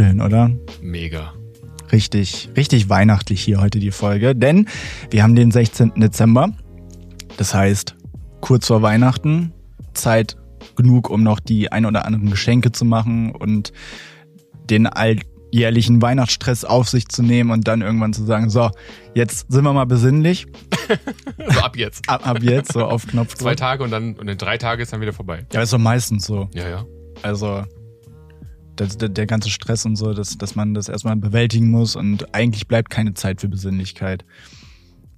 Schön, oder? Mega. Richtig, richtig weihnachtlich hier heute die Folge, denn wir haben den 16. Dezember. Das heißt, kurz vor Weihnachten, Zeit genug, um noch die ein oder anderen Geschenke zu machen und den alljährlichen Weihnachtsstress auf sich zu nehmen und dann irgendwann zu sagen, so, jetzt sind wir mal besinnlich. so ab jetzt. Ab, ab jetzt, so auf Knopf. Zwei Tage und dann und in drei Tagen ist dann wieder vorbei. Ja, ist doch meistens so. Ja, ja. Also das, der, der ganze Stress und so, dass, dass man das erstmal bewältigen muss und eigentlich bleibt keine Zeit für Besinnlichkeit.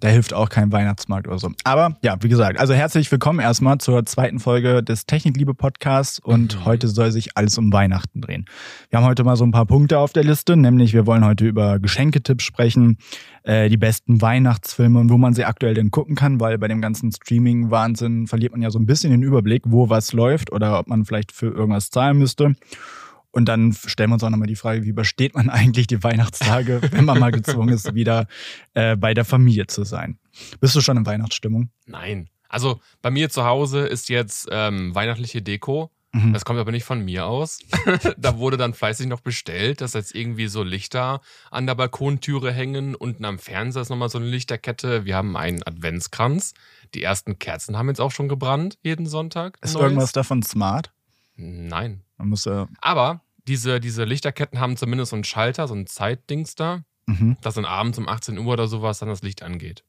Da hilft auch kein Weihnachtsmarkt oder so. Aber ja, wie gesagt, also herzlich willkommen erstmal zur zweiten Folge des Technikliebe Podcasts und mhm. heute soll sich alles um Weihnachten drehen. Wir haben heute mal so ein paar Punkte auf der Liste, nämlich wir wollen heute über Geschenketipps sprechen, äh, die besten Weihnachtsfilme und wo man sie aktuell denn gucken kann, weil bei dem ganzen Streaming-Wahnsinn verliert man ja so ein bisschen den Überblick, wo was läuft oder ob man vielleicht für irgendwas zahlen müsste. Und dann stellen wir uns auch nochmal die Frage, wie übersteht man eigentlich die Weihnachtstage, wenn man mal gezwungen ist, wieder äh, bei der Familie zu sein. Bist du schon in Weihnachtsstimmung? Nein. Also bei mir zu Hause ist jetzt ähm, weihnachtliche Deko. Mhm. Das kommt aber nicht von mir aus. da wurde dann fleißig noch bestellt, dass jetzt irgendwie so Lichter an der Balkontüre hängen. Unten am Fernseher ist nochmal so eine Lichterkette. Wir haben einen Adventskranz. Die ersten Kerzen haben jetzt auch schon gebrannt, jeden Sonntag. Ist Neues. irgendwas davon smart? Nein. Man muss ja. Aber diese, diese Lichterketten haben zumindest so einen Schalter, so ein Zeitdings da, mhm. dass dann abends um 18 Uhr oder sowas dann das Licht angeht.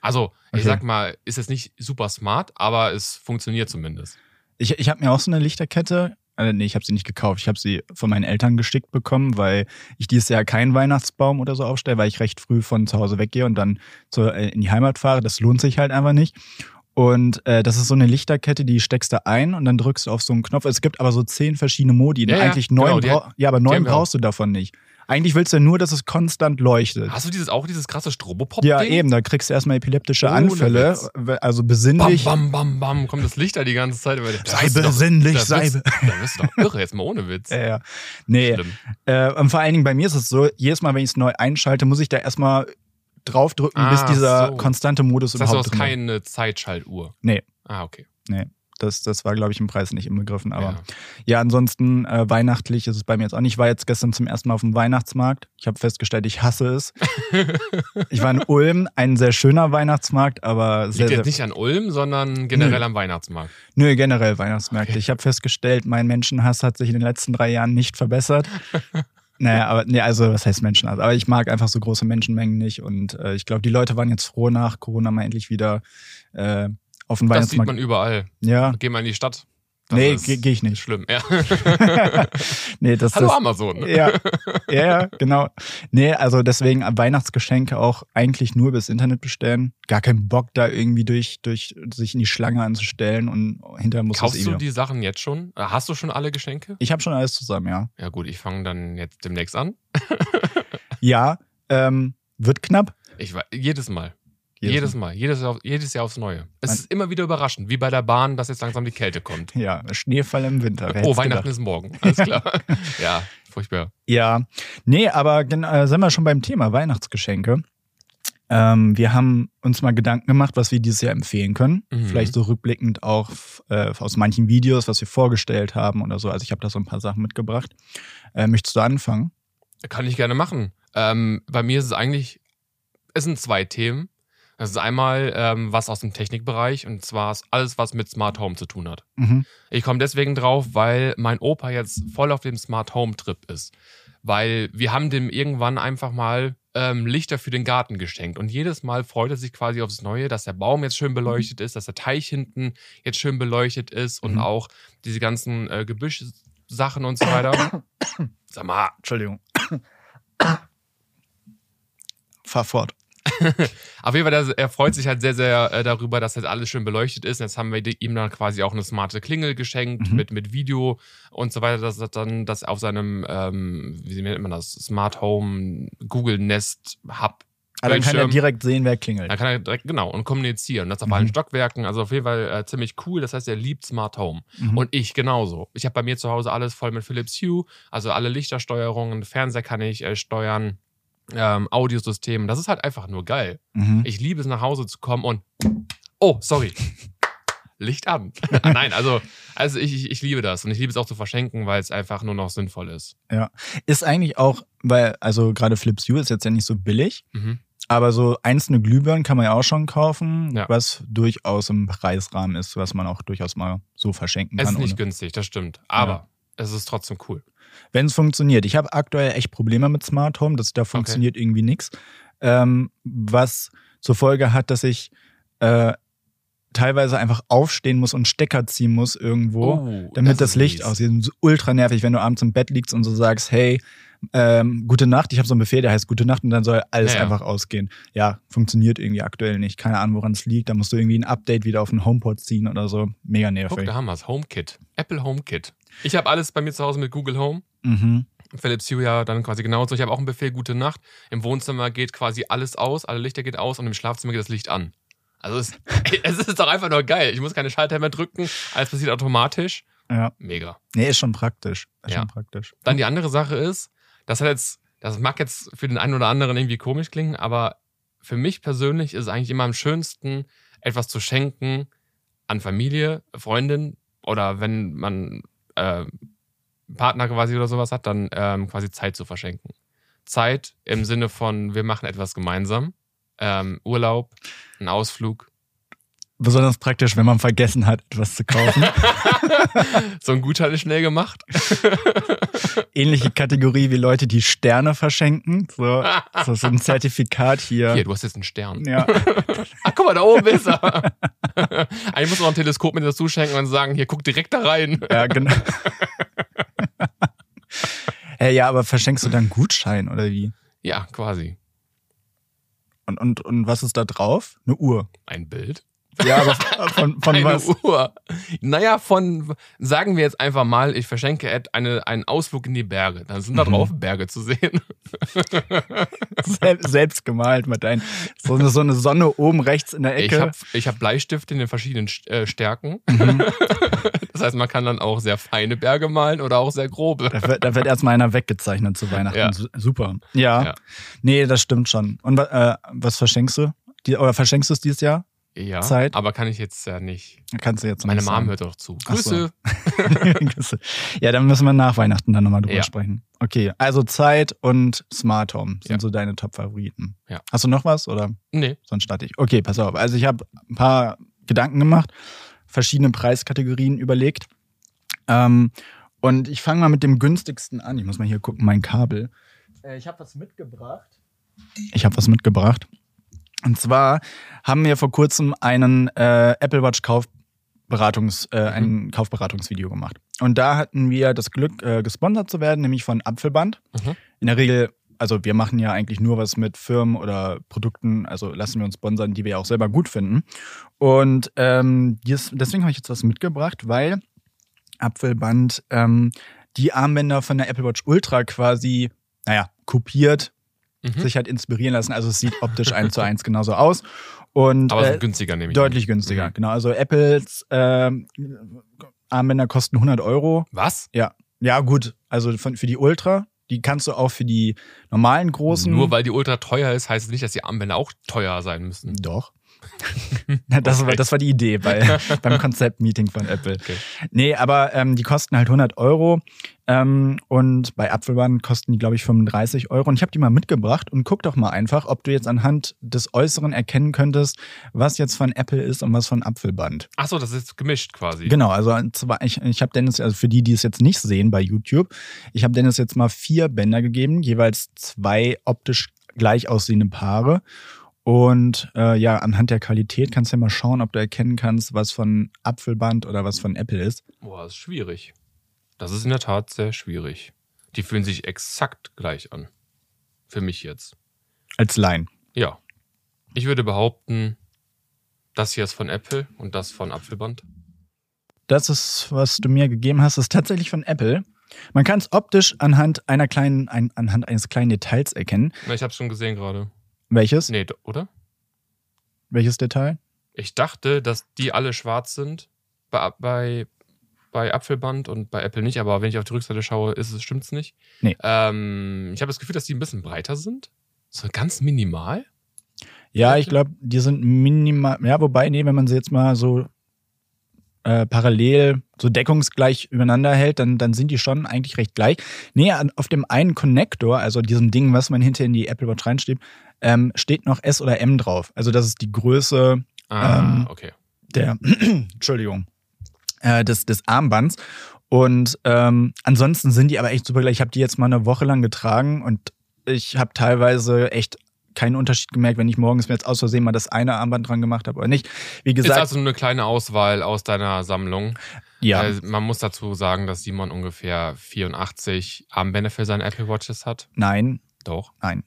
Also, okay. ich sag mal, ist jetzt nicht super smart, aber es funktioniert zumindest. Ich, ich habe mir auch so eine Lichterkette, äh, nee, ich habe sie nicht gekauft, ich habe sie von meinen Eltern gestickt bekommen, weil ich dieses Jahr keinen Weihnachtsbaum oder so aufstelle, weil ich recht früh von zu Hause weggehe und dann zur, äh, in die Heimat fahre. Das lohnt sich halt einfach nicht. Und äh, das ist so eine Lichterkette, die steckst du ein und dann drückst du auf so einen Knopf. Es gibt aber so zehn verschiedene Modi. Ja, eigentlich ja, neun, genau, ja, aber neun brauchst du davon nicht. Eigentlich willst du ja nur, dass es konstant leuchtet. Hast du dieses auch dieses krasse Strobopop? Ja, eben, da kriegst du erstmal epileptische oh, Anfälle. Also besinnlich. Bam, bam, bam, bam, kommt das Licht da die ganze Zeit. Sei besinnlich, doch, sei. Da bist du doch irre, jetzt mal ohne Witz. Ja, ja. Nee. Äh, und vor allen Dingen bei mir ist es so, jedes Mal, wenn ich es neu einschalte, muss ich da erstmal draufdrücken, ah, bis dieser so. konstante Modus das heißt, überhaupt du hast keine Zeitschaltuhr? Nee. Ah, okay. Nee. Das, das war, glaube ich, im Preis nicht inbegriffen. Aber ja, ja ansonsten äh, weihnachtlich ist es bei mir jetzt auch nicht. Ich war jetzt gestern zum ersten Mal auf dem Weihnachtsmarkt. Ich habe festgestellt, ich hasse es. ich war in Ulm, ein sehr schöner Weihnachtsmarkt, aber sehr. Liegt jetzt nicht an Ulm, sondern generell Nö. am Weihnachtsmarkt. Nö, generell Weihnachtsmärkte. Okay. Ich habe festgestellt, mein Menschenhass hat sich in den letzten drei Jahren nicht verbessert. Naja, aber nee, also was heißt Menschenhass? Aber ich mag einfach so große Menschenmengen nicht und äh, ich glaube, die Leute waren jetzt froh nach Corona mal endlich wieder äh, auf dem Weihnachtsmarkt. Das sieht man überall. Ja. Geh mal in die Stadt. Das nee, gehe geh ich nicht. Schlimm, ja. nee, das, Hallo das, Amazon. Ja, ja, genau. Nee, also deswegen Weihnachtsgeschenke auch eigentlich nur übers Internet bestellen. Gar keinen Bock da irgendwie durch, durch sich in die Schlange anzustellen und hinterher muss Kaufst es du die Sachen jetzt schon? Äh, hast du schon alle Geschenke? Ich habe schon alles zusammen, ja. Ja gut, ich fange dann jetzt demnächst an. ja, ähm, wird knapp. Ich war jedes Mal. Jedes, jedes Mal, jedes, jedes Jahr aufs Neue. Es ist immer wieder überraschend, wie bei der Bahn, dass jetzt langsam die Kälte kommt. Ja, Schneefall im Winter. oh, Weihnachten gedacht? ist morgen. Alles klar. ja, furchtbar. Ja, nee, aber äh, sind wir schon beim Thema Weihnachtsgeschenke. Ähm, wir haben uns mal Gedanken gemacht, was wir dieses Jahr empfehlen können. Mhm. Vielleicht so rückblickend auch äh, aus manchen Videos, was wir vorgestellt haben oder so. Also ich habe da so ein paar Sachen mitgebracht. Äh, möchtest du anfangen? Kann ich gerne machen. Ähm, bei mir ist es eigentlich, es sind zwei Themen. Das ist einmal ähm, was aus dem Technikbereich und zwar alles, was mit Smart Home zu tun hat. Mhm. Ich komme deswegen drauf, weil mein Opa jetzt voll auf dem Smart Home Trip ist. Weil wir haben dem irgendwann einfach mal ähm, Lichter für den Garten geschenkt. Und jedes Mal freut er sich quasi aufs Neue, dass der Baum jetzt schön beleuchtet ist, dass der Teich hinten jetzt schön beleuchtet ist und mhm. auch diese ganzen äh, Gebüschsachen und so weiter. Sag mal, Entschuldigung. Fahr fort. Auf jeden Fall, er freut sich halt sehr, sehr äh, darüber, dass jetzt alles schön beleuchtet ist. Jetzt haben wir ihm dann quasi auch eine smarte Klingel geschenkt mhm. mit, mit Video und so weiter, dass er dann das auf seinem, ähm, wie nennt man das, Smart Home Google Nest Hub aber dann kann er direkt sehen, wer klingelt. Dann kann er direkt, genau, und kommunizieren. Das auf mhm. allen Stockwerken. Also auf jeden Fall äh, ziemlich cool. Das heißt, er liebt Smart Home. Mhm. Und ich genauso. Ich habe bei mir zu Hause alles voll mit Philips Hue. Also alle Lichtersteuerungen, Fernseher kann ich äh, steuern ähm, Audiosystemen. Das ist halt einfach nur geil. Mhm. Ich liebe es, nach Hause zu kommen und. Oh, sorry. Licht an. Ah, nein, also, also ich, ich, ich liebe das und ich liebe es auch zu verschenken, weil es einfach nur noch sinnvoll ist. Ja. Ist eigentlich auch, weil, also gerade Flips U ist jetzt ja nicht so billig, mhm. aber so einzelne Glühbirnen kann man ja auch schon kaufen, ja. was durchaus im Preisrahmen ist, was man auch durchaus mal so verschenken kann. Es ist nicht ohne. günstig, das stimmt. Aber ja. Es ist trotzdem cool. Wenn es funktioniert. Ich habe aktuell echt Probleme mit Smart Home, das, da funktioniert okay. irgendwie nichts. Ähm, was zur Folge hat, dass ich äh, teilweise einfach aufstehen muss und Stecker ziehen muss irgendwo, oh, damit das, das Licht aussieht. Ultra nervig, wenn du abends im Bett liegst und so sagst, hey, ähm, gute Nacht, ich habe so einen Befehl, der heißt gute Nacht und dann soll alles ja, einfach ausgehen. Ja, funktioniert irgendwie aktuell nicht. Keine Ahnung, woran es liegt. Da musst du irgendwie ein Update wieder auf den HomePod ziehen oder so. Mega nervig. Guck, da haben wir es. HomeKit. Apple HomeKit. Ich habe alles bei mir zu Hause mit Google Home. Mhm. Philips Hue ja dann quasi genauso. Ich habe auch einen Befehl, gute Nacht. Im Wohnzimmer geht quasi alles aus, alle Lichter geht aus und im Schlafzimmer geht das Licht an. Also es, es ist doch einfach nur geil. Ich muss keine Schalter mehr drücken, alles passiert automatisch. Ja. Mega. Nee, ist schon praktisch. Ist ja. schon praktisch. Dann die andere Sache ist, das hat jetzt, das mag jetzt für den einen oder anderen irgendwie komisch klingen, aber für mich persönlich ist es eigentlich immer am schönsten, etwas zu schenken an Familie, Freundin oder wenn man äh, Partner quasi oder sowas hat, dann ähm, quasi Zeit zu verschenken. Zeit im Sinne von, wir machen etwas gemeinsam. Ähm, Urlaub, ein Ausflug. Besonders praktisch, wenn man vergessen hat, etwas zu kaufen. so ein Gutschein ist schnell gemacht. Ähnliche Kategorie wie Leute, die Sterne verschenken. So, so, so ein Zertifikat hier. Hier, du hast jetzt einen Stern. Ja. Ach, guck mal, da oben ist er. Eigentlich muss man ein Teleskop mit dazu schenken und sagen, hier, guck direkt da rein. Ja, genau. hey, ja, aber verschenkst du dann Gutschein oder wie? Ja, quasi. Und, und, und was ist da drauf? Eine Uhr. Ein Bild. Ja, aber von, von eine was? Uhr. Naja, von, sagen wir jetzt einfach mal, ich verschenke Ed eine, einen Ausflug in die Berge. Dann sind da mhm. drauf Berge zu sehen. Sel selbst gemalt mit ein, so eine, so eine Sonne oben rechts in der Ecke. Ich habe ich hab Bleistifte in den verschiedenen äh, Stärken. Mhm. Das heißt, man kann dann auch sehr feine Berge malen oder auch sehr grobe. Da wird, da wird erstmal einer weggezeichnet zu Weihnachten. Ja. Super. Ja. ja. Nee, das stimmt schon. Und äh, was verschenkst du? Die, oder verschenkst du es dieses Jahr? Ja, Zeit. aber kann ich jetzt ja nicht. Kannst du jetzt Meine nicht Mom hört doch zu. Grüße. So. ja, dann müssen wir nach Weihnachten dann nochmal drüber ja. sprechen. Okay, also Zeit und Smart Home sind ja. so deine Top-Favoriten. Ja. Hast du noch was oder? Nee. Sonst starte ich. Okay, pass auf. Also ich habe ein paar Gedanken gemacht, verschiedene Preiskategorien überlegt. Ähm, und ich fange mal mit dem günstigsten an. Ich muss mal hier gucken, mein Kabel. Äh, ich habe was mitgebracht. Ich habe was mitgebracht. Und zwar haben wir vor kurzem einen äh, Apple Watch Kaufberatungs, äh, mhm. ein Kaufberatungsvideo gemacht. Und da hatten wir das Glück, äh, gesponsert zu werden, nämlich von Apfelband. Mhm. In der Regel, also wir machen ja eigentlich nur was mit Firmen oder Produkten, also lassen wir uns sponsern, die wir auch selber gut finden. Und ähm, deswegen habe ich jetzt was mitgebracht, weil Apfelband ähm, die Armbänder von der Apple Watch Ultra quasi, naja, kopiert mhm. sich halt inspirieren lassen. Also es sieht optisch eins zu eins genauso aus. Und, Aber äh, günstiger nehme ich Deutlich an. günstiger, mhm. genau. Also Apples äh, Armbänder kosten 100 Euro. Was? Ja. Ja, gut. Also von, für die Ultra, die kannst du auch für die normalen großen. Nur weil die Ultra teuer ist, heißt es nicht, dass die Armbänder auch teuer sein müssen. Doch. Das, war, das war die Idee bei, beim Konzeptmeeting von Apple. Okay. Nee, aber ähm, die kosten halt 100 Euro ähm, und bei Apfelband kosten die, glaube ich, 35 Euro. Und ich habe die mal mitgebracht und guck doch mal einfach, ob du jetzt anhand des Äußeren erkennen könntest, was jetzt von Apple ist und was von Apfelband. Ach so, das ist gemischt quasi. Genau, also ich, ich habe Dennis, also für die, die es jetzt nicht sehen bei YouTube, ich habe Dennis jetzt mal vier Bänder gegeben, jeweils zwei optisch gleich aussehende Paare. Und äh, ja, anhand der Qualität kannst du ja mal schauen, ob du erkennen kannst, was von Apfelband oder was von Apple ist. Boah, das ist schwierig. Das ist in der Tat sehr schwierig. Die fühlen sich exakt gleich an. Für mich jetzt. Als Line. Ja. Ich würde behaupten, das hier ist von Apple und das von Apfelband. Das ist, was du mir gegeben hast, ist tatsächlich von Apple. Man kann es optisch anhand einer kleinen, ein, anhand eines kleinen Details erkennen. Ich habe es schon gesehen gerade. Welches? Nee, oder? Welches Detail? Ich dachte, dass die alle schwarz sind bei, bei, bei Apfelband und bei Apple nicht, aber wenn ich auf die Rückseite schaue, ist es, stimmt's nicht. Nee. Ähm, ich habe das Gefühl, dass die ein bisschen breiter sind. So ganz minimal. Ja, ich glaube, die sind minimal. Ja, wobei, nee, wenn man sie jetzt mal so äh, parallel so deckungsgleich übereinander hält, dann, dann sind die schon eigentlich recht gleich. Nee, auf dem einen Connector, also diesem Ding, was man hinter in die Apple Watch reinsteht, ähm, steht noch S oder M drauf. Also das ist die Größe Ah, Ähm, okay. der, Entschuldigung, äh, des, des Armbands. Und ähm, ansonsten sind die aber echt super gleich. Ich habe die jetzt mal eine Woche lang getragen und ich habe teilweise echt keinen Unterschied gemerkt, wenn ich morgens mir jetzt aus Versehen mal das eine Armband dran gemacht habe oder nicht. Wie Ist gesagt, also nur eine kleine Auswahl aus deiner Sammlung. ja, Äh, man muss dazu sagen, dass Simon ungefähr 84 Armbänder für seine Apple Watches hat. nein, Doch. nein.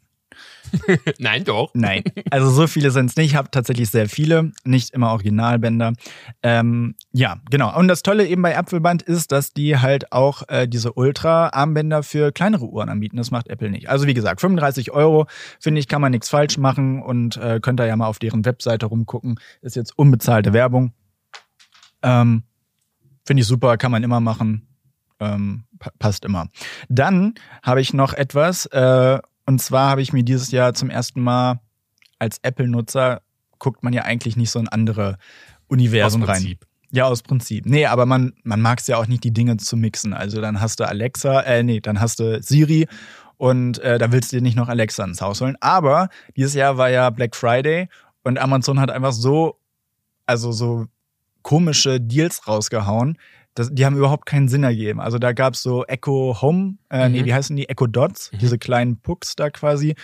Nein, doch. Nein, also so viele sind es nicht. Ich habe tatsächlich sehr viele, nicht immer Originalbänder. Ähm, ja, genau. Und das Tolle eben bei Apfelband ist, dass die halt auch äh, diese Ultra-Armbänder für kleinere Uhren anbieten. Das macht Apple nicht. Also wie gesagt, 35 Euro, finde ich, kann man nichts falsch machen und äh, könnt ihr ja mal auf deren Webseite rumgucken. Ist jetzt unbezahlte Werbung. Ähm, finde ich super, kann man immer machen. Ähm, pa passt immer. Dann habe ich noch etwas, äh, und zwar habe ich mir dieses Jahr zum ersten Mal als Apple-Nutzer guckt man ja eigentlich nicht so in andere Universen Aus rein. Prinzip. Ja, aus Prinzip. Nee, aber man, man mag es ja auch nicht, die Dinge zu mixen. Also dann hast du Alexa, äh, nee, dann hast du Siri und äh, da willst du dir nicht noch Alexa ins Haus holen. Aber dieses Jahr war ja Black Friday und Amazon hat einfach so, also so komische Deals rausgehauen. Das, die haben überhaupt keinen Sinn ergeben. Also da gab es so Echo Home, äh, nee, Mhm. wie heißen die? Echo Dots, Mhm. diese kleinen Pucks da quasi.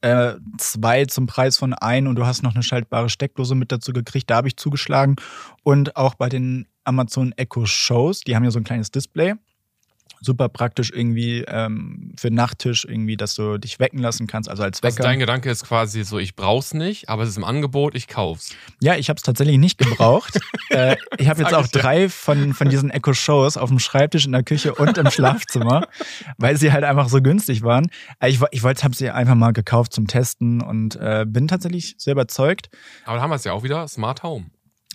Äh, zwei zum Preis von ein und du hast noch eine schaltbare Steckdose mit dazu gekriegt. Da habe ich zugeschlagen. Und auch bei den Amazon Echo Shows, die haben ja so ein kleines Display. Super praktisch irgendwie ähm, für Nachttisch irgendwie, dass du dich wecken lassen kannst, also als Also Wecker. dein Gedanke ist quasi so, ich brauch's nicht, aber es ist im Angebot, ich kauf's. Ja, ich habe es tatsächlich nicht gebraucht. äh, ich habe jetzt auch drei von, von diesen Echo Shows auf dem Schreibtisch, in der Küche und im Schlafzimmer, weil sie halt einfach so günstig waren. Äh, Ich, ich wollte, habe sie einfach mal gekauft zum Testen und äh, bin tatsächlich sehr überzeugt. Aber da haben wir es ja auch wieder, Smart Home.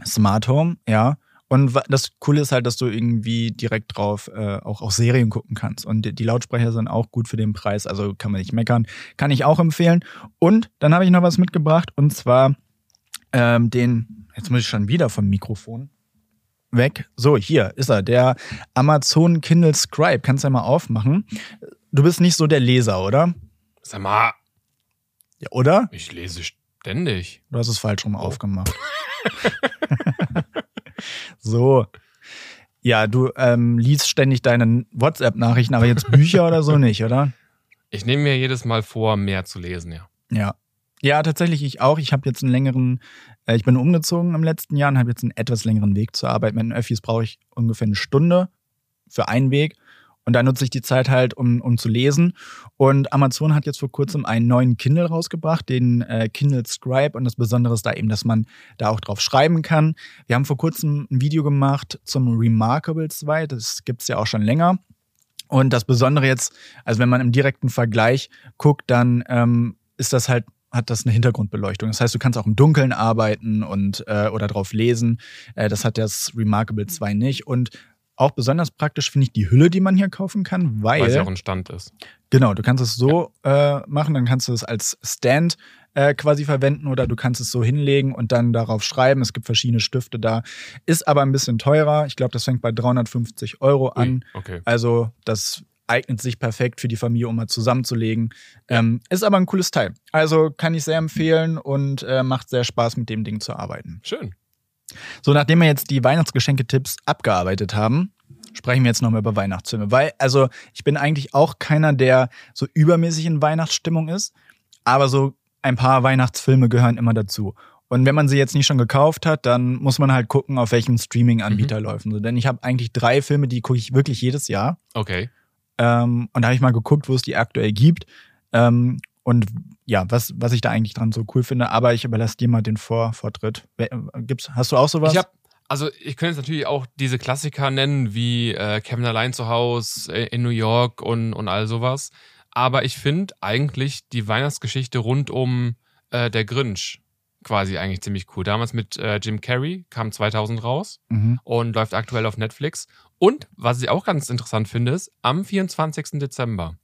Smart Home, ja. Und das Coole ist halt, dass du irgendwie direkt drauf äh, auch, auch Serien gucken kannst. Und die, die Lautsprecher sind auch gut für den Preis, also kann man nicht meckern. Kann ich auch empfehlen. Und dann habe ich noch was mitgebracht und zwar ähm, den, jetzt muss ich schon wieder vom Mikrofon weg. So, hier ist er, der Amazon Kindle Scribe. Kannst du ja mal aufmachen. Du bist nicht so der Leser, oder? Sag mal, Ja, oder? ich lese ständig. Du hast es falsch rum aufgemacht. so. Ja, du ähm, liest ständig deine WhatsApp-Nachrichten, aber jetzt Bücher oder so nicht, oder? Ich nehme mir jedes Mal vor, mehr zu lesen, ja. Ja. Ja, tatsächlich ich auch. Ich habe jetzt einen längeren, äh, ich bin umgezogen im letzten Jahr und habe jetzt einen etwas längeren Weg zur Arbeit. Mit den Öffis brauche ich ungefähr eine Stunde für einen Weg. Und da nutze ich die Zeit halt, um, um zu lesen. Und Amazon hat jetzt vor kurzem einen neuen Kindle rausgebracht, den äh, Kindle Scribe. Und das Besondere ist da eben, dass man da auch drauf schreiben kann. Wir haben vor kurzem ein Video gemacht zum Remarkable 2. Das gibt's ja auch schon länger. Und das Besondere jetzt, also wenn man im direkten Vergleich guckt, dann ähm, ist das halt hat das eine Hintergrundbeleuchtung. Das heißt, du kannst auch im Dunkeln arbeiten und äh, oder drauf lesen. Äh, das hat das Remarkable 2 nicht. Und auch besonders praktisch finde ich die Hülle, die man hier kaufen kann, weil, Weil sie auch ein Stand ist. genau, du kannst es so äh, machen, dann kannst du es als Stand äh, quasi verwenden oder du kannst es so hinlegen und dann darauf schreiben. Es gibt verschiedene Stifte da, ist aber ein bisschen teurer. Ich glaube, das fängt bei 350 Euro an. Ui, okay. Also das eignet sich perfekt für die Familie, um mal zusammenzulegen. Ähm, ist aber ein cooles Teil. Also kann ich sehr empfehlen und äh, macht sehr Spaß, mit dem Ding zu arbeiten. Schön. So, nachdem wir jetzt die Weihnachtsgeschenke-Tipps abgearbeitet haben, sprechen wir jetzt nochmal über Weihnachtsfilme. Weil, also, ich bin eigentlich auch keiner, der so übermäßig in Weihnachtsstimmung ist, aber so ein paar Weihnachtsfilme gehören immer dazu. Und wenn man sie jetzt nicht schon gekauft hat, dann muss man halt gucken, auf welchem Streaming-Anbieter laufen sie. Denn ich habe eigentlich drei Filme, die gucke ich wirklich jedes Jahr. Okay. Ähm, und da habe ich mal geguckt, wo es die aktuell gibt. Ähm, und ja, was, was ich da eigentlich dran so cool finde. Aber ich überlasse dir mal den Vor Vortritt. Äh, Gibt's, hast du auch sowas? Ich habe also ich könnte jetzt natürlich auch diese Klassiker nennen, wie äh, Kevin allein zu Hause äh, in New York und, und all sowas. Aber ich finde eigentlich die Weihnachtsgeschichte rund um äh, der Grinch quasi eigentlich ziemlich cool. Damals mit äh, Jim Carrey, kam 2000 raus mhm. und läuft aktuell auf Netflix. Und was ich auch ganz interessant finde, ist, am 24. Dezember,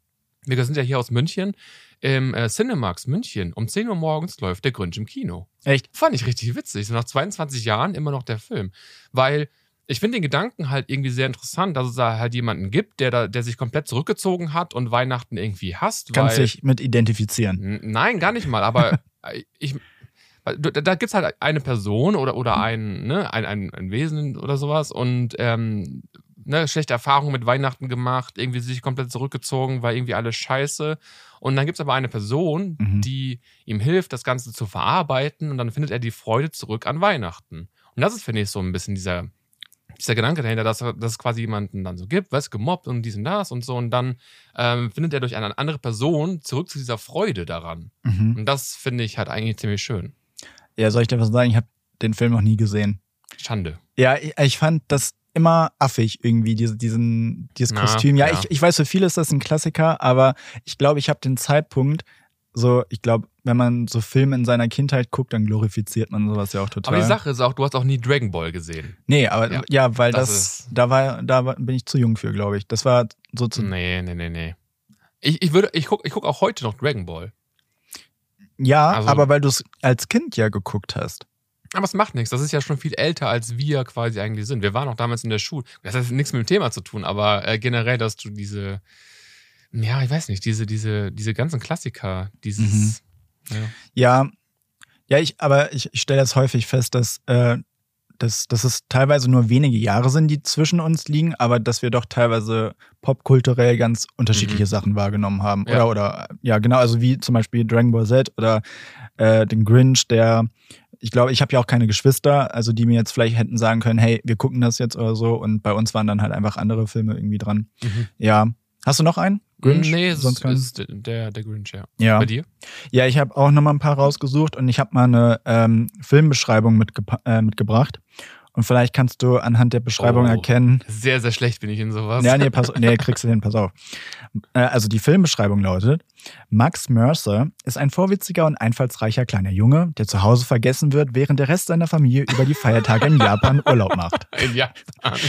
wir sind ja hier aus München, im äh, Cinemax München, um 10 Uhr morgens läuft der Grinch im Kino. Echt? Fand ich richtig witzig. So nach 22 Jahren immer noch der Film. Weil ich finde den Gedanken halt irgendwie sehr interessant, dass es da halt jemanden gibt, der da, der sich komplett zurückgezogen hat und Weihnachten irgendwie hasst. Kannst dich mit identifizieren. Nein, gar nicht mal, aber ich, da gibt es halt eine Person oder, oder ein, ne, ein, ein, ein Wesen oder sowas und ähm, ne, schlechte Erfahrungen mit Weihnachten gemacht, irgendwie sich komplett zurückgezogen, war irgendwie alles scheiße. Und dann gibt es aber eine Person, mhm. die ihm hilft, das Ganze zu verarbeiten und dann findet er die Freude zurück an Weihnachten. Und das ist, finde ich, so ein bisschen dieser, dieser Gedanke dahinter, dass, dass es quasi jemanden dann so gibt, was gemobbt und dies und das und so. Und dann ähm, findet er durch eine andere Person zurück zu dieser Freude daran. Mhm. Und das finde ich halt eigentlich ziemlich schön. Ja, soll ich dir was sagen? Ich habe den Film noch nie gesehen. Schande. Ja, ich, ich fand das immer affig irgendwie, diese, diesen, dieses Kostüm. Ja, ja, Ich, ich weiß, für viele ist das ein Klassiker, aber ich glaube, ich habe den Zeitpunkt, so, ich glaube, wenn man so Filme in seiner Kindheit guckt, dann glorifiziert man sowas ja auch total. Aber die Sache ist auch, du hast auch nie Dragon Ball gesehen. Nee, aber ja, ja weil das, das da war, da bin ich zu jung für, glaube ich. Das war so zu. Nee, nee, nee, nee. Ich, ich würde, ich guck, ich guck auch heute noch Dragon Ball. Ja, also, aber weil du es als Kind ja geguckt hast. Aber es macht nichts. Das ist ja schon viel älter, als wir quasi eigentlich sind. Wir waren auch damals in der Schule. Das hat nichts mit dem Thema zu tun, aber äh, generell, dass du diese, ja, ich weiß nicht, diese, diese, diese ganzen Klassiker, dieses. Mhm. Ja. ja. ja, ich, aber ich, ich stelle das häufig fest, dass, äh, dass, dass es teilweise nur wenige Jahre sind, die zwischen uns liegen, aber dass wir doch teilweise popkulturell ganz unterschiedliche mhm. Sachen wahrgenommen haben. Ja. Oder, oder, ja, genau, also wie zum Beispiel Dragon Ball Z oder äh, den Grinch, der ich glaube, ich habe ja auch keine Geschwister, also die mir jetzt vielleicht hätten sagen können, hey, wir gucken das jetzt oder so. Und bei uns waren dann halt einfach andere Filme irgendwie dran. Mhm. Ja. Hast du noch einen? Grinch? Nee, sonst ist, ist der, der Grinch, ja. ja. Bei dir? Ja, ich habe auch noch mal ein paar rausgesucht und ich habe mal eine ähm, Filmbeschreibung mitge äh, mitgebracht. Und vielleicht kannst du anhand der Beschreibung oh, erkennen. Sehr, sehr schlecht bin ich in sowas. Ja, nee, pass, nee kriegst du hin, pass auf. Äh, also die Filmbeschreibung lautet, Max Mercer ist ein vorwitziger und einfallsreicher kleiner Junge, der zu Hause vergessen wird, während der Rest seiner Familie über die Feiertage in Japan Urlaub macht. In Japan.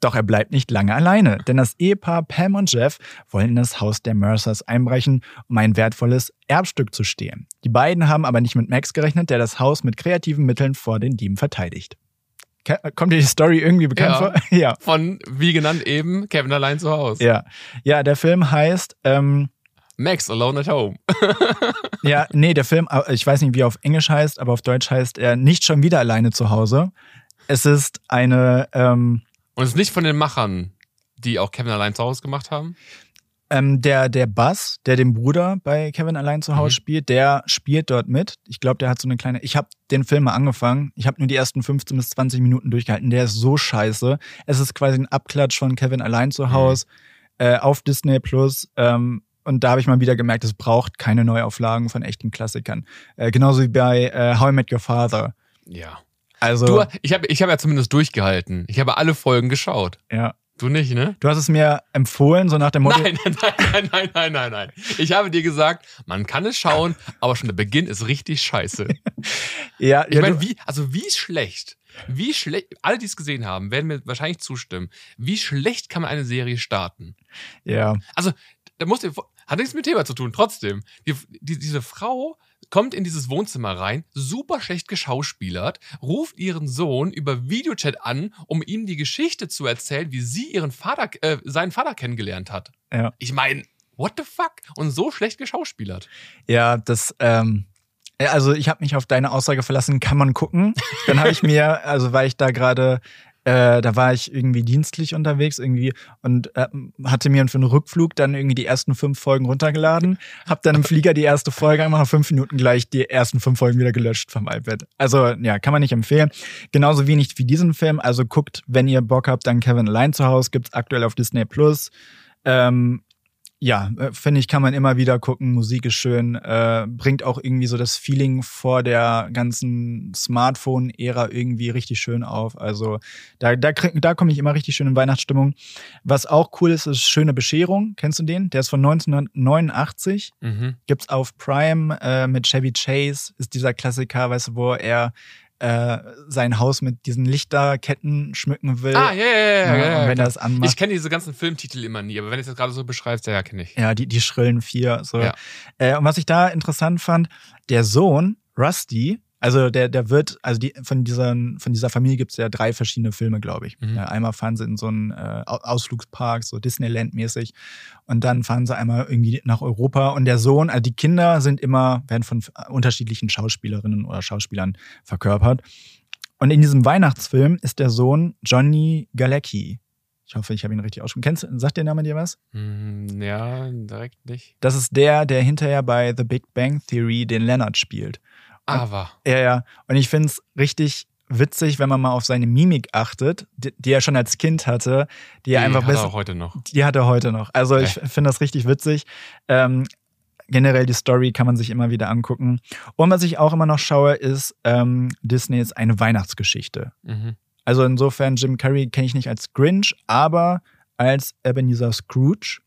Doch er bleibt nicht lange alleine, denn das Ehepaar Pam und Jeff wollen in das Haus der Mercers einbrechen, um ein wertvolles Erbstück zu stehlen. Die beiden haben aber nicht mit Max gerechnet, der das Haus mit kreativen Mitteln vor den Dieben verteidigt. Kommt dir die Story irgendwie bekannt ja, vor? ja. Von, wie genannt eben, Kevin allein zu Hause. Ja. Ja, der Film heißt ähm, Max Alone at Home. ja, nee, der Film, äh, ich weiß nicht, wie er auf Englisch heißt, aber auf Deutsch heißt er nicht schon wieder alleine zu Hause. Es ist eine. Ähm, Und es ist nicht von den Machern, die auch Kevin allein zu Hause gemacht haben? Ähm, der, der Buzz, der den Bruder bei Kevin allein zu Hause mhm. spielt, der spielt dort mit. Ich glaube, der hat so eine kleine. Ich habe den Film mal angefangen. Ich habe nur die ersten 15 bis 20 Minuten durchgehalten. Der ist so scheiße. Es ist quasi ein Abklatsch von Kevin allein zu Hause mhm. äh, auf Disney Plus. Ähm, und da habe ich mal wieder gemerkt, es braucht keine Neuauflagen von echten Klassikern. Äh, genauso wie bei äh, How I Met Your Father. Ja. Also, du, ich habe ich hab ja zumindest durchgehalten. Ich habe alle Folgen geschaut. Ja. Du nicht, ne? Du hast es mir empfohlen, so nach dem Motto. Nein, nein, nein, nein, nein, nein, nein. Ich habe dir gesagt, man kann es schauen, aber schon der Beginn ist richtig scheiße. ja, ich ja, meine, wie, also wie schlecht, wie schlecht, alle, die es gesehen haben, werden mir wahrscheinlich zustimmen. Wie schlecht kann man eine Serie starten? Ja. Also, da musst du, hat nichts mit Thema zu tun, trotzdem. Die, die, diese Frau kommt in dieses Wohnzimmer rein, super schlecht geschauspielert, ruft ihren Sohn über Videochat an, um ihm die Geschichte zu erzählen, wie sie ihren Vater, äh, seinen Vater kennengelernt hat. Ja. Ich meine, what the fuck? Und so schlecht geschauspielert. Ja, das, ähm, also ich habe mich auf deine Aussage verlassen, kann man gucken. Dann habe ich mir, also weil ich da gerade äh, da war ich irgendwie dienstlich unterwegs irgendwie und äh, hatte mir für einen Rückflug dann irgendwie die ersten fünf Folgen runtergeladen, hab dann im Flieger die erste Folge einmal nach fünf Minuten gleich die ersten fünf Folgen wieder gelöscht vom iPad. Also ja, kann man nicht empfehlen. Genauso wenig wie diesen Film. Also guckt, wenn ihr Bock habt, dann Kevin allein zu Hause gibt's aktuell auf Disney Plus. Ähm, ja, äh, finde ich, kann man immer wieder gucken. Musik ist schön, äh, bringt auch irgendwie so das Feeling vor der ganzen Smartphone-Ära irgendwie richtig schön auf. Also da, da, da komme ich immer richtig schön in Weihnachtsstimmung. Was auch cool ist, ist Schöne Bescherung. Kennst du den? Der ist von 1989. Mhm. Gibt's auf Prime äh, mit Chevy Chase. Ist dieser Klassiker, weißt du, wo er äh, sein Haus mit diesen Lichterketten schmücken will. Ah, ja, ja, ja. ja, und wenn er anmacht. Ich kenne diese ganzen Filmtitel immer nie, aber wenn ich das gerade so beschreibst, ja, kenne ich. Ja, die, die schrillen vier. So. Ja. Äh, und was ich da interessant fand, der Sohn, Rusty, Also der, der wird, also die, von, dieser, von dieser Familie gibt es ja drei verschiedene Filme, glaube ich. Mhm. Ja, einmal fahren sie in so einen äh, Ausflugspark, so Disneyland-mäßig. Und dann fahren sie einmal irgendwie nach Europa. Und der Sohn, also die Kinder sind immer, werden von unterschiedlichen Schauspielerinnen oder Schauspielern verkörpert. Und in diesem Weihnachtsfilm ist der Sohn Johnny Galecki. Ich hoffe, ich habe ihn richtig ausgesprochen. Kennst, sagt der Name dir was? Mm, ja, direkt nicht. Das ist der, der hinterher bei The Big Bang Theory den Leonard spielt. Aber. Ja, ja. Und ich finde es richtig witzig, wenn man mal auf seine Mimik achtet, die, die er schon als Kind hatte, die, die er einfach hat er heute noch. Die hat er heute noch. Also okay. ich finde das richtig witzig. Ähm, generell die Story kann man sich immer wieder angucken. Und was ich auch immer noch schaue, ist ähm, Disneys eine Weihnachtsgeschichte. Mhm. Also insofern, Jim Carrey kenne ich nicht als Grinch, aber als Ebenezer Scrooge.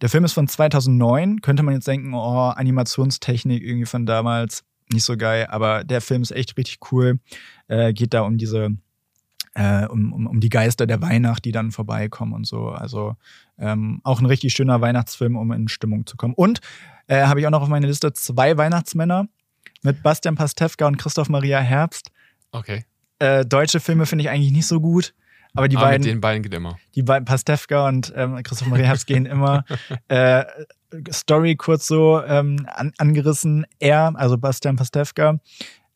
Der Film ist von 2009. Könnte man jetzt denken, oh, Animationstechnik irgendwie von damals, nicht so geil. Aber der Film ist echt richtig cool. Äh, geht da um diese, äh, um, um, um die Geister der Weihnacht, die dann vorbeikommen und so. Also ähm, auch ein richtig schöner Weihnachtsfilm, um in Stimmung zu kommen. Und äh, habe ich auch noch auf meiner Liste zwei Weihnachtsmänner mit Bastian Pastewka und Christoph Maria Herbst. Okay. Äh, deutsche Filme finde ich eigentlich nicht so gut. Aber die aber beiden. Mit den beiden geht immer. Die beiden, Pastewka und ähm, Christoph Maria Herbst gehen immer. Äh, Story kurz so ähm, an, angerissen. Er, also Bastian Pastewka,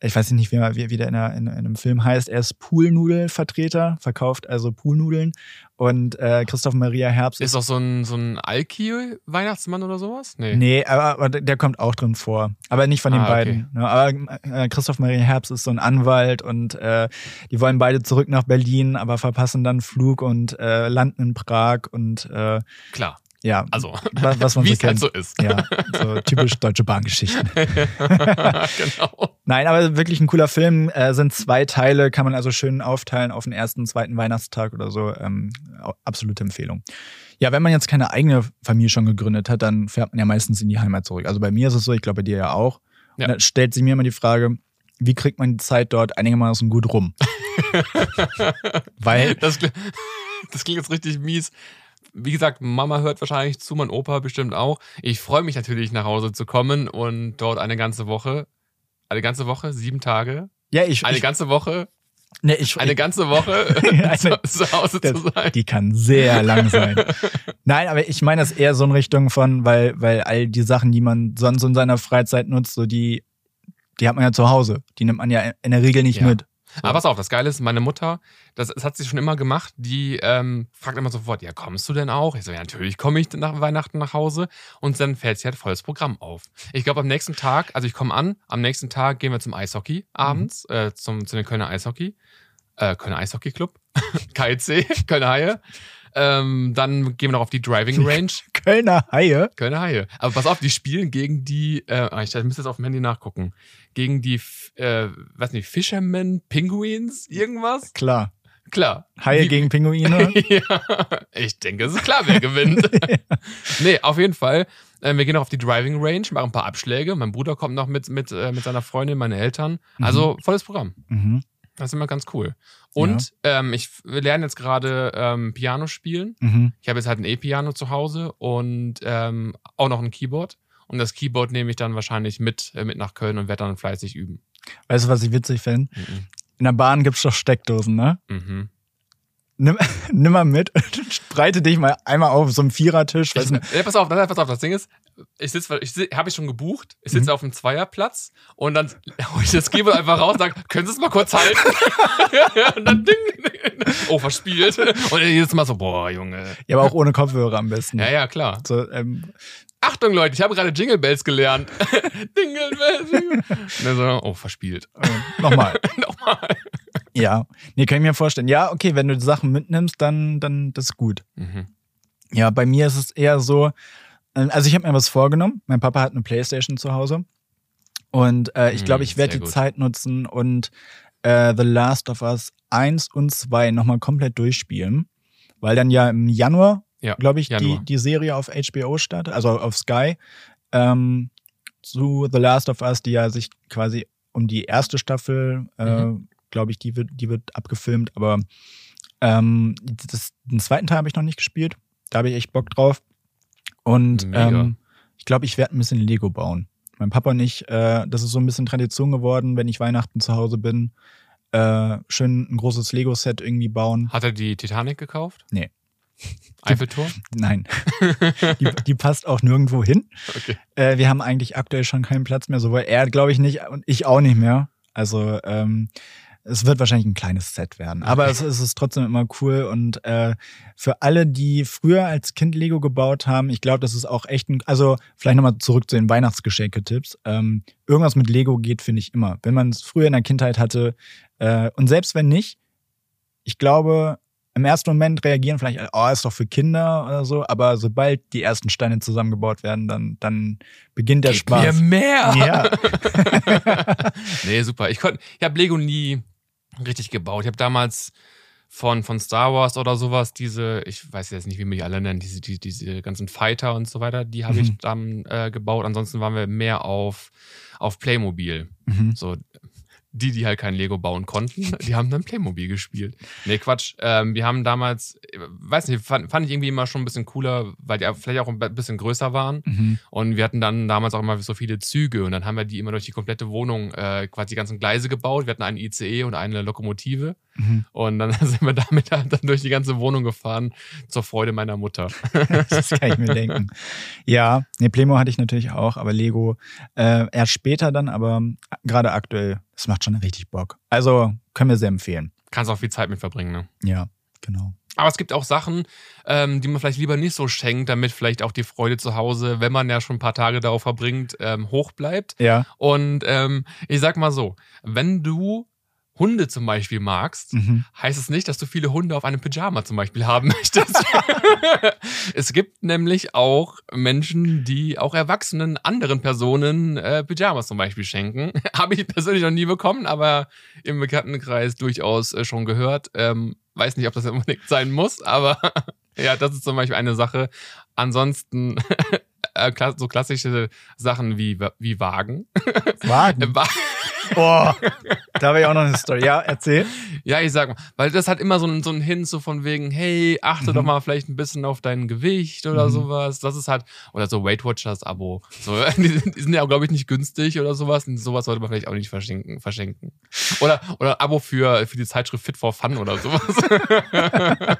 ich weiß nicht, wie, wie, wie der in, einer, in, in, einem Film heißt, er ist Poolnudelvertreter, verkauft also Poolnudeln. Und äh, Christoph Maria Herbst ist. Ist doch so ein, so ein Alki-Weihnachtsmann oder sowas? Nee. Nee, aber, aber, der kommt auch drin vor. Aber nicht von den ah, beiden. Okay. Ne? Aber äh, Christoph Maria Herbst ist so ein Anwalt und äh, die wollen beide zurück nach Berlin, aber verpassen dann Flug und äh, landen in Prag und äh, Klar. Ja, also was, man so es kennt. halt so ist. Ja, so typisch deutsche Bahngeschichten. genau. Nein, aber wirklich ein cooler Film. Äh, sind zwei Teile, kann man also schön aufteilen auf den ersten, zweiten Weihnachtstag oder so. Ähm, absolute Empfehlung. Ja, wenn man jetzt keine eigene Familie schon gegründet hat, dann fährt man ja meistens in die Heimat zurück. Also bei mir ist es so, ich glaube bei dir ja auch. Ja. Und da stellt sich mir immer die Frage, wie kriegt man die Zeit dort einigermaßen gut rum? Weil. Das, das klingt jetzt richtig mies wie gesagt, Mama hört wahrscheinlich zu, mein Opa bestimmt auch. Ich freue mich natürlich, nach Hause zu kommen und dort eine ganze Woche, eine ganze Woche, sieben Tage. Ja, ich. Eine ich, ganze Woche. Ne, ich, eine ganze Woche zu, zu, Hause das, zu sein. Die kann sehr lang sein. Nein, aber ich meine das eher so in Richtung von, weil, weil all die Sachen, die man sonst in seiner Freizeit nutzt, so die, die hat man ja zu Hause. Die nimmt man ja in der Regel nicht ja. mit. Aber pass auf, das Geile ist, meine Mutter, das, das hat sie schon immer gemacht, die ähm, fragt immer sofort, ja, kommst du denn auch? Ich so, ja, natürlich komme ich nach Weihnachten nach Hause und dann fällt sie halt volles Programm auf. Ich glaube, am nächsten Tag, also ich komme an, am nächsten Tag gehen wir zum Eishockey abends, mhm. äh, zum, zu den Kölner Eishockey, äh, Kölner Eishockey Club, KIC, Kölner Haie. Ähm, dann gehen wir noch auf die Driving Range. Kölner Haie? Kölner Haie. Aber pass auf, die spielen gegen die, äh, ah, ich müsste jetzt auf dem Handy nachgucken, gegen die, äh, weiß nicht, Fishermen, Penguins, irgendwas? Klar. Klar. Haie gegen Pinguine? ja, ich denke, es ist klar, wer gewinnt. ja. Nee, auf jeden Fall. Äh, wir gehen noch auf die Driving Range, machen ein paar Abschläge. Mein Bruder kommt noch mit, mit, äh, mit seiner Freundin, meine Eltern. Also mhm. volles Programm. Mhm. Das ist immer ganz cool. Und ja. ähm, ich lerne jetzt gerade ähm, Piano spielen. Mhm. Ich habe jetzt halt ein E-Piano zu Hause und ähm, auch noch ein Keyboard. Und das Keyboard nehme ich dann wahrscheinlich mit, äh, mit nach Köln und werde dann fleißig üben. Weißt du, was ich witzig finde? Mhm. In der Bahn gibt es doch Steckdosen, ne? Mhm. Nimm, nimm mal mit und spreite dich mal einmal auf so einem Vierertisch. Ich, ja, pass auf, pass auf, das Ding ist, ich sitze, ich sitz, habe ich schon gebucht, ich sitze mhm. auf dem Zweierplatz und dann hole ich das Keyboard einfach raus und sage, können Sie es mal kurz halten? und dann ding, ding, oh, verspielt. Und jedes Mal so, boah, Junge. Ja, aber auch ohne Kopfhörer am besten. Ja, ja, klar. So, ähm, Achtung, Leute, ich habe gerade Jingle Bells gelernt. Jingle Bells. Und so, oh, verspielt. Äh, nochmal. nochmal. Ja, nee, kann ich mir vorstellen. Ja, okay, wenn du die Sachen mitnimmst, dann, dann das ist gut. Mhm. Ja, bei mir ist es eher so, äh, also ich habe mir was vorgenommen. Mein Papa hat eine Playstation zu Hause. Und äh, ich glaube, ich werde die gut. Zeit nutzen und äh, The Last of Us 1 und 2 nochmal komplett durchspielen. Weil dann ja im Januar ja, glaube ich, die, die Serie auf HBO statt, also auf Sky, ähm, zu The Last of Us, die ja sich quasi um die erste Staffel, äh, mhm. glaube ich, die wird, die wird abgefilmt, aber ähm, das, den zweiten Teil habe ich noch nicht gespielt. Da habe ich echt Bock drauf. Und ähm, ich glaube, ich werde ein bisschen Lego bauen Mein Papa und ich, äh, das ist so ein bisschen Tradition geworden, wenn ich Weihnachten zu Hause bin, äh, schön ein großes Lego-Set irgendwie bauen. Hat er die Titanic gekauft? Nee. Eiffelturm? Nein. die, die, passt auch nirgendwo hin. Okay. Äh, wir haben eigentlich aktuell schon keinen Platz mehr, sowohl er, glaube ich, nicht und ich auch nicht mehr. Also ähm, es wird wahrscheinlich ein kleines Set werden. Aber es, es ist trotzdem immer cool. Und äh, für alle, die früher als Kind Lego gebaut haben, ich glaube, das ist auch echt ein, also vielleicht nochmal zurück zu den Weihnachtsgeschenke-Tipps. Ähm, irgendwas mit Lego geht, finde ich immer. Wenn man es früher in der Kindheit hatte, äh, und selbst wenn nicht, ich glaube, im ersten Moment reagieren vielleicht, oh, ist doch für Kinder oder so, aber sobald die ersten Steine zusammengebaut werden, dann, dann beginnt der Gib Spaß. Mir mehr! Ja. nee, super. Ich, konnt, ich habe Lego nie richtig gebaut. Ich habe damals von, von Star Wars oder sowas, diese, ich weiß jetzt nicht, wie mich alle nennen, diese, die, diese ganzen Fighter und so weiter, die habe mhm. ich dann äh, gebaut. Ansonsten waren wir mehr auf, auf Playmobil. Mhm. So die, die halt kein Lego bauen konnten, die haben dann Playmobil gespielt. Nee, Quatsch. Ähm, wir haben damals, weiß nicht, fand, fand ich irgendwie immer schon ein bisschen cooler, weil die vielleicht auch ein bisschen größer waren. Mhm. Und wir hatten dann damals auch immer so viele Züge und dann haben wir die immer durch die komplette Wohnung äh, quasi die ganzen Gleise gebaut. Wir hatten einen ICE und eine Lokomotive. Mhm. Und dann sind wir damit halt dann durch die ganze Wohnung gefahren, zur Freude meiner Mutter. das kann ich mir denken. Ja, nee, Playmo hatte ich natürlich auch, aber Lego äh, erst später dann, aber gerade aktuell das macht schon richtig Bock. Also können wir sehr empfehlen. Kannst auch viel Zeit mit verbringen, ne? Ja, genau. Aber es gibt auch Sachen, ähm, die man vielleicht lieber nicht so schenkt, damit vielleicht auch die Freude zu Hause, wenn man ja schon ein paar Tage darauf verbringt, ähm, hoch bleibt. Ja. Und ähm, ich sag mal so, wenn du Hunde zum Beispiel magst, mhm. heißt es nicht, dass du viele Hunde auf einem Pyjama zum Beispiel haben möchtest. es gibt nämlich auch Menschen, die auch erwachsenen anderen Personen äh, Pyjamas zum Beispiel schenken. Habe ich persönlich noch nie bekommen, aber im Bekanntenkreis durchaus äh, schon gehört. Ähm, weiß nicht, ob das unbedingt sein muss, aber ja, das ist zum Beispiel eine Sache. Ansonsten äh, so klassische Sachen wie, wie Wagen. Wagen? Boah, da habe ich auch noch eine Story. Ja, erzähl. Ja, ich sag mal, weil das hat immer so ein, so ein Hin so von wegen, hey, achte mhm. doch mal vielleicht ein bisschen auf dein Gewicht oder mhm. sowas. Das ist halt, oder so Weight Watchers Abo. So, die, sind, die sind ja, glaube ich, nicht günstig oder sowas. Und sowas sollte man vielleicht auch nicht verschenken. verschenken. Oder, oder Abo für, für die Zeitschrift Fit for Fun oder sowas.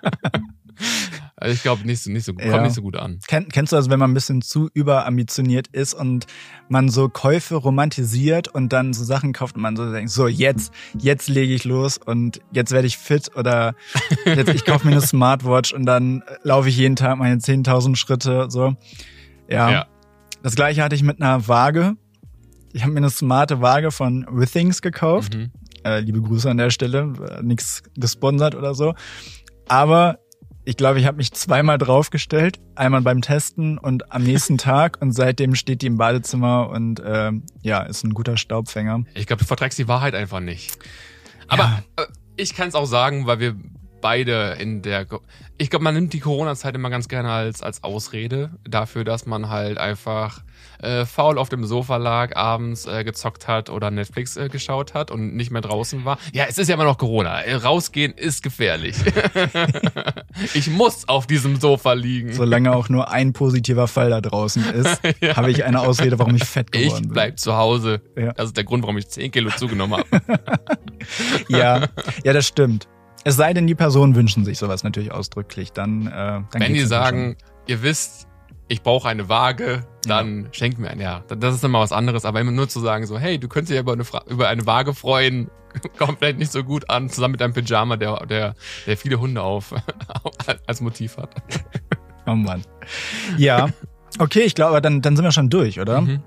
Also ich glaube, nicht so, nicht so, kommt ja. nicht so gut an. Ken, kennst du also, wenn man ein bisschen zu überambitioniert ist und man so Käufe romantisiert und dann so Sachen kauft und man so denkt, so jetzt, jetzt lege ich los und jetzt werde ich fit oder jetzt ich kaufe mir eine Smartwatch und dann laufe ich jeden Tag meine 10.000 Schritte, so. Ja. ja. Das gleiche hatte ich mit einer Waage. Ich habe mir eine smarte Waage von Withings gekauft. Mhm. Äh, liebe Grüße an der Stelle, äh, nichts gesponsert oder so. Aber ich glaube, ich habe mich zweimal draufgestellt, einmal beim Testen und am nächsten Tag und seitdem steht die im Badezimmer und äh, ja, ist ein guter Staubfänger. Ich glaube, du verträgst die Wahrheit einfach nicht. Aber ja. Äh, ich kann es auch sagen, weil wir beide in der. Ich glaube, man nimmt die Corona-Zeit immer ganz gerne als, als Ausrede dafür, dass man halt einfach äh, faul auf dem Sofa lag, abends äh, gezockt hat oder Netflix äh, geschaut hat und nicht mehr draußen war. Ja, es ist ja immer noch Corona. Äh, rausgehen ist gefährlich. ich muss auf diesem Sofa liegen. Solange auch nur ein positiver Fall da draußen ist, ja. habe ich eine Ausrede, warum ich fett geworden ich bin. Ich bleib zu Hause. Ja. Das ist der Grund, warum ich 10 Kilo zugenommen habe. ja, ja, das stimmt. Es sei denn, die Personen wünschen sich sowas natürlich ausdrücklich. Dann, äh, dann wenn die sagen, ihr wisst, ich brauche eine Waage, dann ja. schenkt mir eine. Ja, das ist immer was anderes. Aber immer nur zu sagen, so, hey, du könntest dich ja über eine, über eine Waage freuen, kommt vielleicht nicht so gut an, zusammen mit deinem Pyjama, der, der, der viele Hunde auf als Motiv hat. Oh Mann. Ja. Okay, ich glaube, dann, dann sind wir schon durch, oder? Mhm.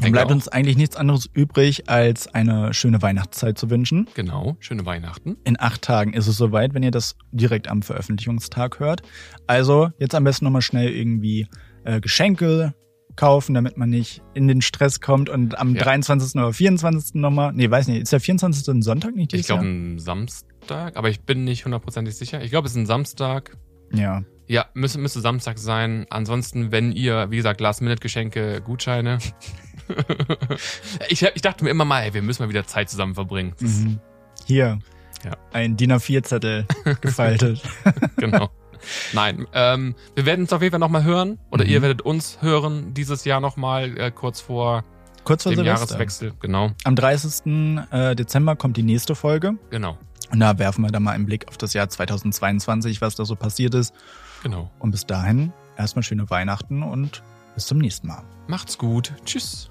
Dann bleibt uns eigentlich nichts anderes übrig, als eine schöne Weihnachtszeit zu wünschen. Genau, schöne Weihnachten. In acht Tagen ist es soweit, wenn ihr das direkt am Veröffentlichungstag hört. Also jetzt am besten nochmal schnell irgendwie äh, Geschenke kaufen, damit man nicht in den Stress kommt und am ja. 23. oder 24. nochmal, nee, weiß nicht, ist der 24. ein Sonntag nicht Ich glaube ein Samstag, aber ich bin nicht hundertprozentig sicher. Ich glaube, es ist ein Samstag. Ja. Ja, müsste, müsste Samstag sein. Ansonsten, wenn ihr, wie gesagt, Last-Minute-Geschenke, Gutscheine. ich, ich dachte mir immer mal, ey, wir müssen mal wieder Zeit zusammen verbringen. Mhm. Hier. Ja. Ein DIN A4-Zettel gefaltet. genau. Nein, ähm, wir werden uns auf jeden Fall nochmal hören. Oder mhm. ihr werdet uns hören dieses Jahr nochmal, äh, kurz vor kurz vor dem Silvester. Jahreswechsel, genau. Am 30. äh, Dezember kommt die nächste Folge. Genau. Und da werfen wir dann mal einen Blick auf das Jahr 2022, was da so passiert ist. Genau. Und bis dahin erstmal schöne Weihnachten und bis zum nächsten Mal. Macht's gut. Tschüss.